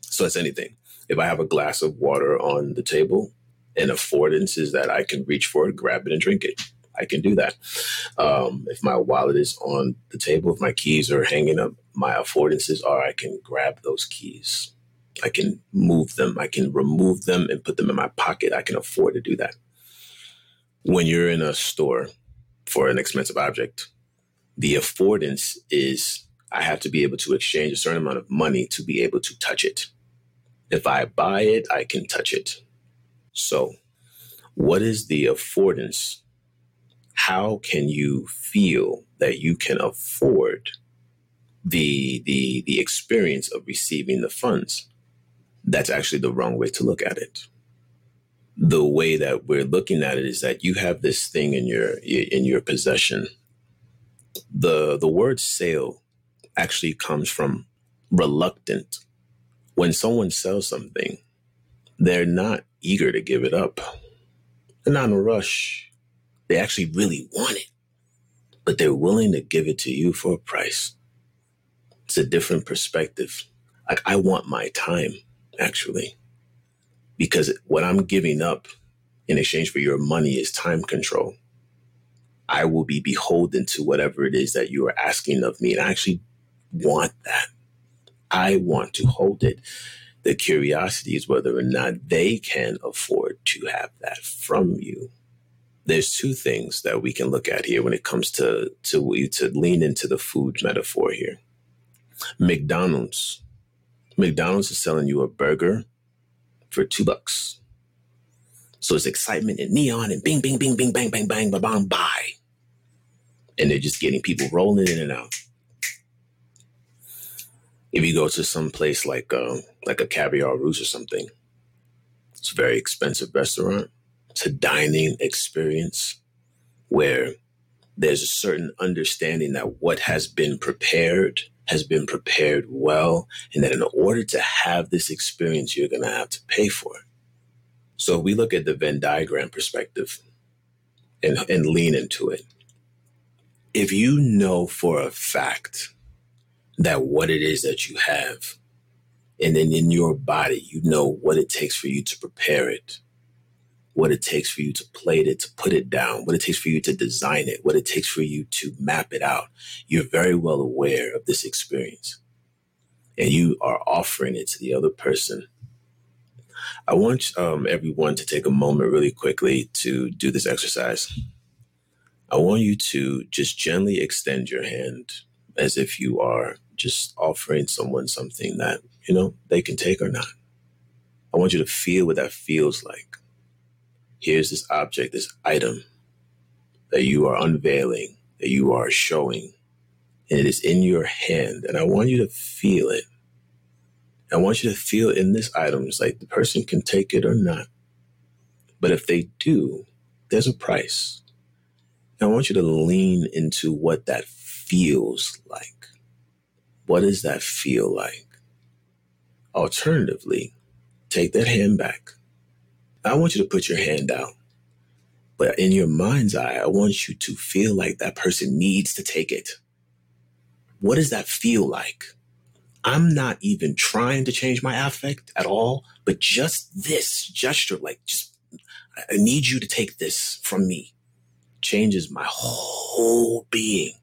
So it's anything. If I have a glass of water on the table, an affordance is that I can reach for it, grab it, and drink it. I can do that. Um, if my wallet is on the table, if my keys are hanging up, my affordances are I can grab those keys. I can move them. I can remove them and put them in my pocket. I can afford to do that. When you're in a store for an expensive object, the affordance is I have to be able to exchange a certain amount of money to be able to touch it. If I buy it, I can touch it. So, what is the affordance how can you feel that you can afford the the the experience of receiving the funds? That's actually the wrong way to look at it. The way that we're looking at it is that you have this thing in your in your possession. The the word sale actually comes from reluctant. When someone sells something, they're not eager to give it up. They're not in a rush they actually really want it, but they're willing to give it to you for a price. It's a different perspective. Like, I want my time, actually. Because what I'm giving up in exchange for your money is time control. I will be beholden to whatever it is that you are asking of me. And I actually want that. I want to hold it. The curiosity is whether or not they can afford to have that from you. There's two things that we can look at here when it comes to to to lean into the food metaphor here. McDonald's. McDonald's is selling you a burger for two bucks. So it's excitement and neon and bing, bing, bing, bing, bang, bang, bang, bang, bang, buy. And they're just getting people rolling in and out if you go to some place like um, like a caviar roost or something, it's a very expensive restaurant. A dining experience where there's a certain understanding that what has been prepared has been prepared well, and that in order to have this experience, you're going to have to pay for it. So we look at the Venn diagram perspective and, and lean into it. If you know for a fact that what it is that you have. And then in your body, you know what it takes for you to prepare it, what it takes for you to plate it, to put it down, what it takes for you to design it, what it takes for you to map it out. You're very well aware of this experience and you are offering it to the other person. I want um, everyone to take a moment really quickly to do this exercise. I want you to just gently extend your hand as if you are just offering someone something that, you know, they can take or not. I want you to feel what that feels like. Here's this object, this item that you are unveiling, that you are showing, and it is in your hand. And I want you to feel it. I want you to feel in this item. It's like the person can take it or not. But if they do, there's a price. And I want you to lean into what that feels like. What does that feel like? Alternatively, take that hand back. I want you to put your hand out. But in your mind's eye, I want you to feel like that person needs to take it. What does that feel like? I'm not even trying to change my affect at all, but just this gesture, like just, I need you to take this from me, changes my whole being.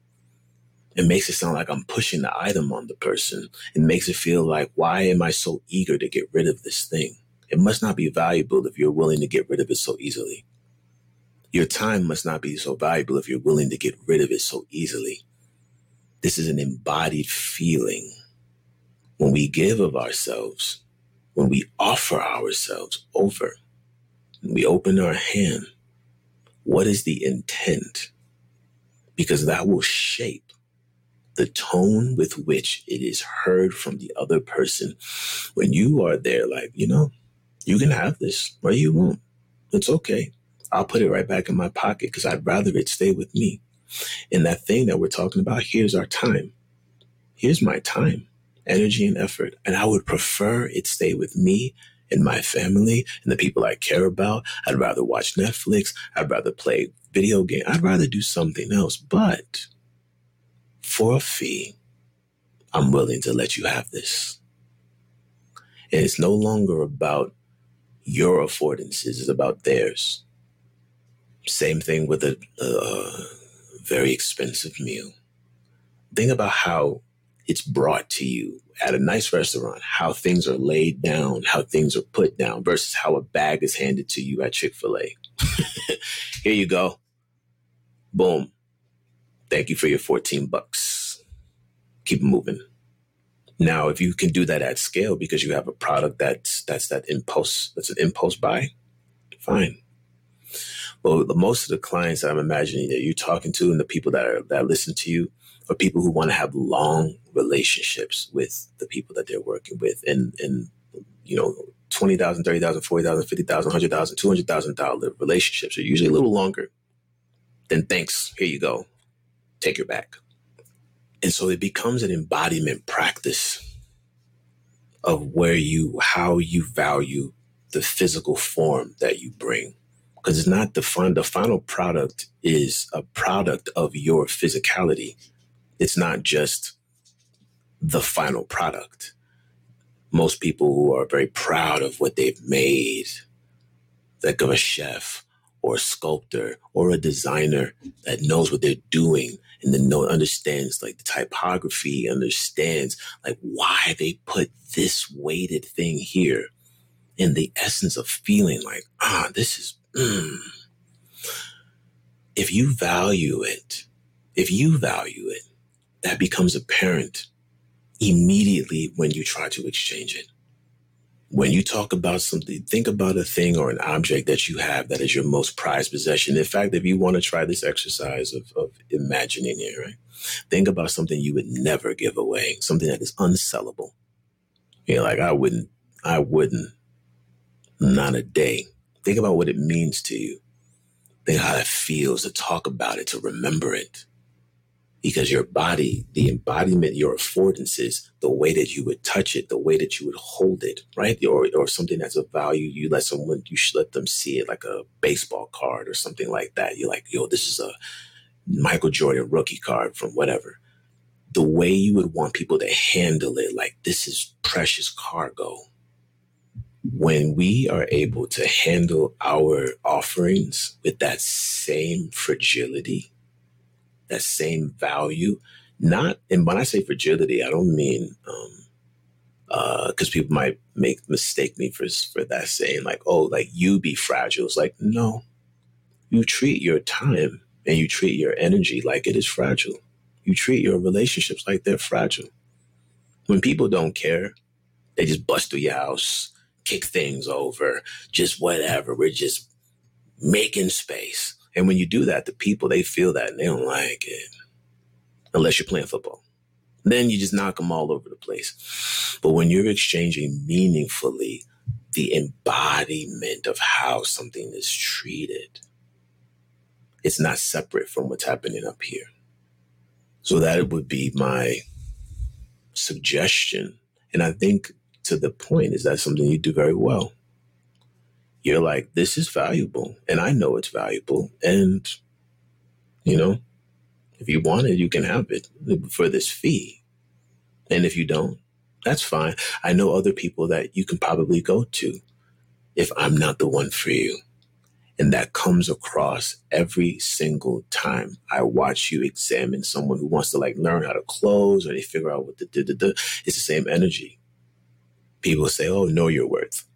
It makes it sound like I'm pushing the item on the person. It makes it feel like, why am I so eager to get rid of this thing? It must not be valuable if you're willing to get rid of it so easily. Your time must not be so valuable if you're willing to get rid of it so easily. This is an embodied feeling. When we give of ourselves, when we offer ourselves over, we open our hand, what is the intent? Because that will shape the tone with which it is heard from the other person when you are there, like, you know, you can have this or you won't. It's okay. I'll put it right back in my pocket because I'd rather it stay with me. And that thing that we're talking about, here's our time. Here's my time, energy, and effort. And I would prefer it stay with me and my family and the people I care about. I'd rather watch Netflix. I'd rather play video game. I'd rather do something else. But for a fee, I'm willing to let you have this. And it's no longer about your affordances, is about theirs. Same thing with a, a very expensive meal. Think about how it's brought to you at a nice restaurant, how things are laid down, how things are put down versus how a bag is handed to you at Chick fil A. Here you go. Boom. Thank you for your 14 bucks. Keep moving. Now, if you can do that at scale because you have a product that's that's that impulse, that's an impulse buy, fine. The, most of the clients that I'm imagining that you're talking to and the people that are that listen to you are people who want to have long relationships with the people that they're working with and and you know 20,000, 30,000, 40,000, 50,000, 100,000, 200,000 dollar relationships are usually a little longer. Then thanks, here you go take your back. And so it becomes an embodiment practice of where you, how you value the physical form that you bring. Because it's not the fun, the final product is a product of your physicality. It's not just the final product. most people who are very proud of what they've made, like of a chef or a sculptor or a designer that knows what they're doing and then know understands like the typography, understands like why they put this weighted thing here. And the essence of feeling like, ah, this is mm. if you value it, if you value it, that becomes apparent immediately when you try to exchange it. When you talk about something, think about a thing or an object that you have that is your most prized possession. In fact, if you want to try this exercise of, of imagining it, right? Think about something you would never give away, something that is unsellable. You're like, I wouldn't, I wouldn't, not a day. Think about what it means to you. Think how it feels to talk about it, to remember it because your body, the embodiment, your affordances, the way that you would touch it, the way that you would hold it, right? Or, or something that's of value, you let someone, you should let them see it like a baseball card or something like that. You're like, yo, this is a Michael Jordan rookie card from whatever. The way you would want people to handle it, like this is precious cargo. When we are able to handle our offerings with that same fragility, that same value. Not, and when I say fragility, I don't mean, um, because uh, people might make mistake me for for that saying like, oh, like you be fragile. It's like no, you treat your time and you treat your energy like it is fragile. You treat your relationships like they're fragile. When people don't care, they just bust through your house, kick things over, just whatever. We're just making space. And when you do that, the people, they feel that and they don't like it. Unless you're playing football. Then you just knock them all over the place. But when you're exchanging meaningfully the embodiment of how something is treated, it's not separate from what's happening up here. So that would be my suggestion. And I think to the point is that something you do very well you're like, this is valuable. And I know it's valuable. And, you know, if you want it, you can have it for this fee. And if you don't, that's fine. I know other people that you can probably go to if I'm not the one for you. And that comes across every single time I watch you examine someone who wants to like learn how to close or they figure out what the, the it's the same energy. People say, Oh, know your worth.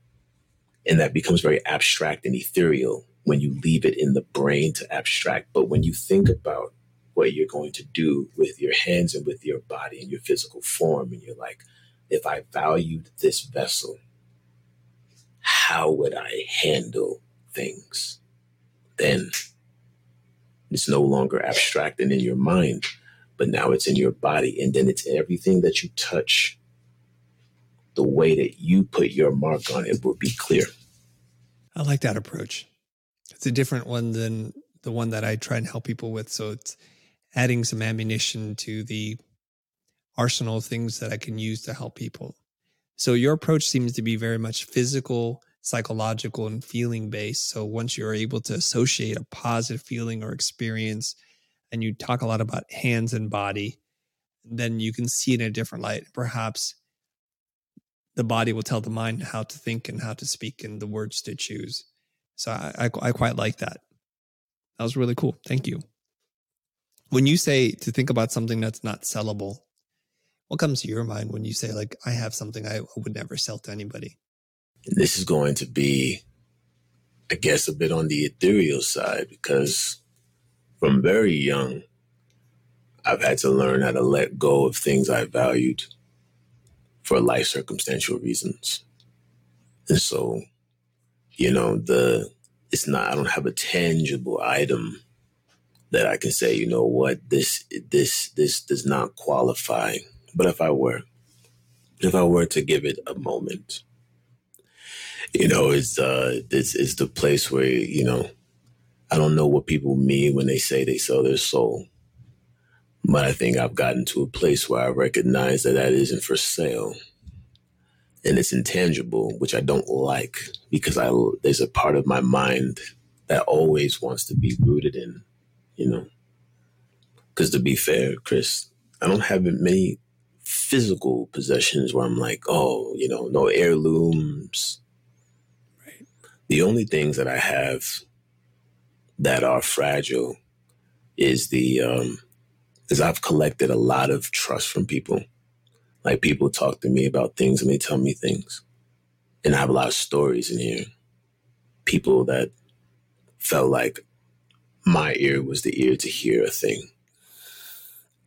And that becomes very abstract and ethereal when you leave it in the brain to abstract. But when you think about what you're going to do with your hands and with your body and your physical form, and you're like, if I valued this vessel, how would I handle things? Then it's no longer abstract and in your mind, but now it's in your body. And then it's everything that you touch the way that you put your mark on it will be clear. I like that approach. It's a different one than the one that I try and help people with. So it's adding some ammunition to the arsenal of things that I can use to help people. So your approach seems to be very much physical, psychological, and feeling based. So once you're able to associate a positive feeling or experience, and you talk a lot about hands and body, then you can see it in a different light. Perhaps the body will tell the mind how to think and how to speak and the words to choose. So I, I, I quite like that. That was really cool. Thank you. When you say to think about something that's not sellable, what comes to your mind when you say like I have something I would never sell to anybody? This is going to be, I guess, a bit on the ethereal side because from very young, I've had to learn how to let go of things I valued for life circumstantial reasons. And so, you know, the it's not I don't have a tangible item that I can say, you know what, this this this does not qualify. But if I were if I were to give it a moment, you know, it's uh this is the place where, you know, I don't know what people mean when they say they sell their soul. But I think I've gotten to a place where I recognize that that isn't for sale. And it's intangible, which I don't like because I there's a part of my mind that always wants to be rooted in, you know. Because to be fair, Chris, I don't have many physical possessions where I'm like, oh, you know, no heirlooms. Right. The only things that I have that are fragile is the um is I've collected a lot of trust from people. Like people talk to me about things and they tell me things. And I have a lot of stories in here. People that felt like my ear was the ear to hear a thing.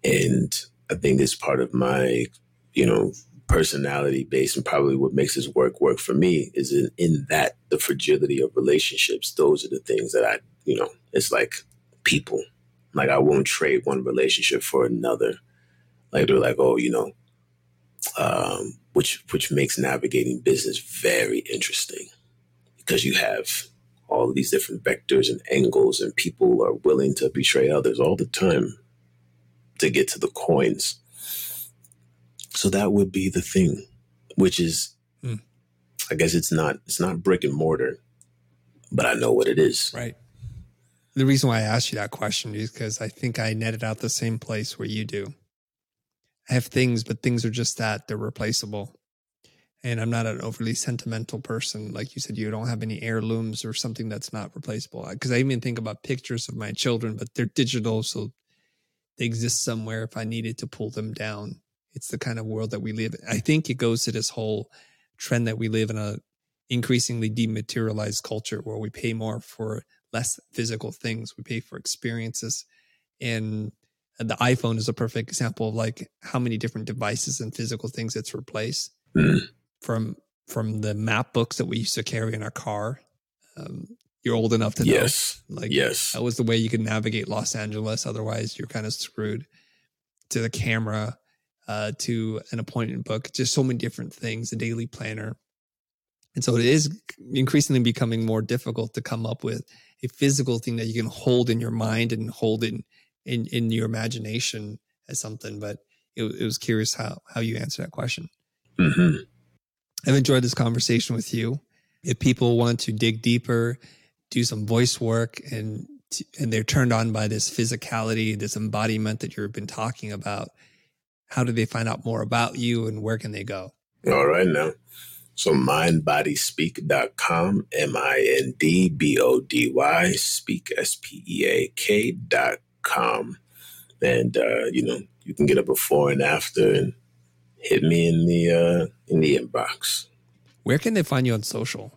And I think it's part of my, you know, personality base and probably what makes this work work for me is in, in that the fragility of relationships. Those are the things that I, you know, it's like people. Like I won't trade one relationship for another. Like they're like, oh, you know, um, which which makes navigating business very interesting because you have all these different vectors and angles, and people are willing to betray others all the time to get to the coins. So that would be the thing, which is, mm. I guess it's not it's not brick and mortar, but I know what it is. Right. The reason why I asked you that question is because I think I netted out the same place where you do. I have things, but things are just that they're replaceable. And I'm not an overly sentimental person. Like you said, you don't have any heirlooms or something that's not replaceable. Because I even think about pictures of my children, but they're digital. So they exist somewhere if I needed to pull them down. It's the kind of world that we live in. I think it goes to this whole trend that we live in a increasingly dematerialized culture where we pay more for less physical things. We pay for experiences. And the iPhone is a perfect example of like how many different devices and physical things it's replaced mm. from from the map books that we used to carry in our car. Um, you're old enough to know. Yes. Like yes. that was the way you could navigate Los Angeles. Otherwise, you're kind of screwed. To the camera, uh, to an appointment book, just so many different things. A daily planner, and so it is increasingly becoming more difficult to come up with a physical thing that you can hold in your mind and hold in in in your imagination as something. But it, it was curious how how you answer that question. Mm-hmm. I've enjoyed this conversation with you. If people want to dig deeper, do some voice work and and they're turned on by this physicality, this embodiment that you've been talking about, how do they find out more about you and where can they go? All right now. So mindbodyspeak.com, M-I-N-D-B-O-D-Y, speak, S-P-E-A-K dot com. And, uh, you know, you can get a before and after and hit me in the, uh, in the inbox. Where can they find you on social?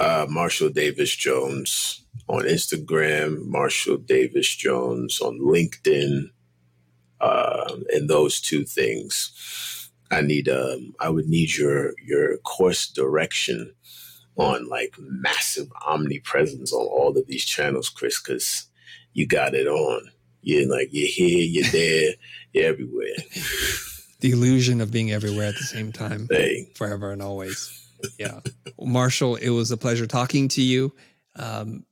uh, Marshall Davis Jones on Instagram, Marshall Davis Jones on LinkedIn, uh, and those two things. I need um, I would need your your course direction on like massive omnipresence on all of these channels, Chris, because you got it on. You're like you're here, you're there, you're everywhere. The illusion of being everywhere at the same time, forever and always yeah. Marshall, it was a pleasure talking to you. Um,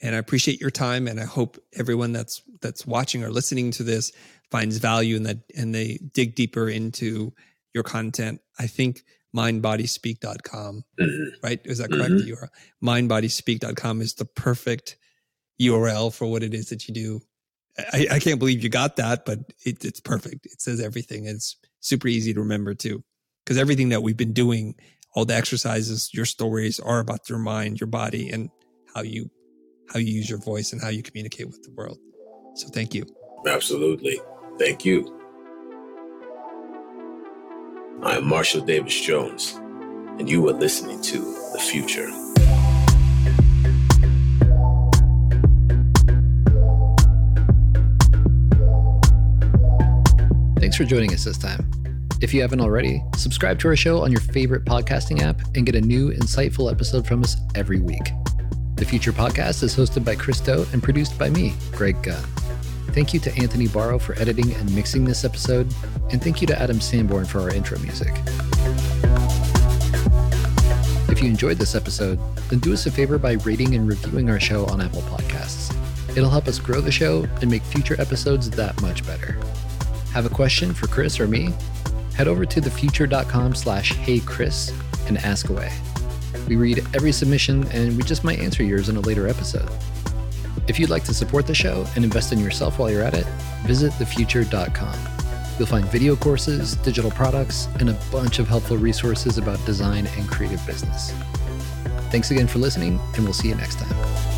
and I appreciate your time. And I hope everyone that's that's watching or listening to this finds value in that and they dig deeper into your content. I think mindbodyspeak.com, mm-hmm. right? Is that correct? Mm-hmm. URL? Mindbodyspeak.com is the perfect URL for what it is that you do. I, I can't believe you got that, but it, it's perfect. It says everything. It's super easy to remember too, because everything that we've been doing all the exercises, your stories are about your mind, your body, and how you how you use your voice and how you communicate with the world. So thank you. Absolutely. Thank you. I am Marshall Davis Jones, and you are listening to The Futur. Thanks for joining us this time. If you haven't already, subscribe to our show on your favorite podcasting app and get a new, insightful episode from us every week. The Futur Podcast is hosted by Chris Do and produced by me, Greg Gunn. Thank you to Anthony Barrow for editing and mixing this episode, and thank you to Adam Sanborn for our intro music. If you enjoyed this episode, then do us a favor by rating and reviewing our show on Apple Podcasts. It'll help us grow the show and make future episodes that much better. Have a question for Chris or me? head over to thefutur.com slash heychris and ask away. We read every submission and we just might answer yours in a later episode. If you'd like to support the show and invest in yourself while you're at it, visit thefutur.com. You'll find video courses, digital products, and a bunch of helpful resources about design and creative business. Thanks again for listening, and we'll see you next time.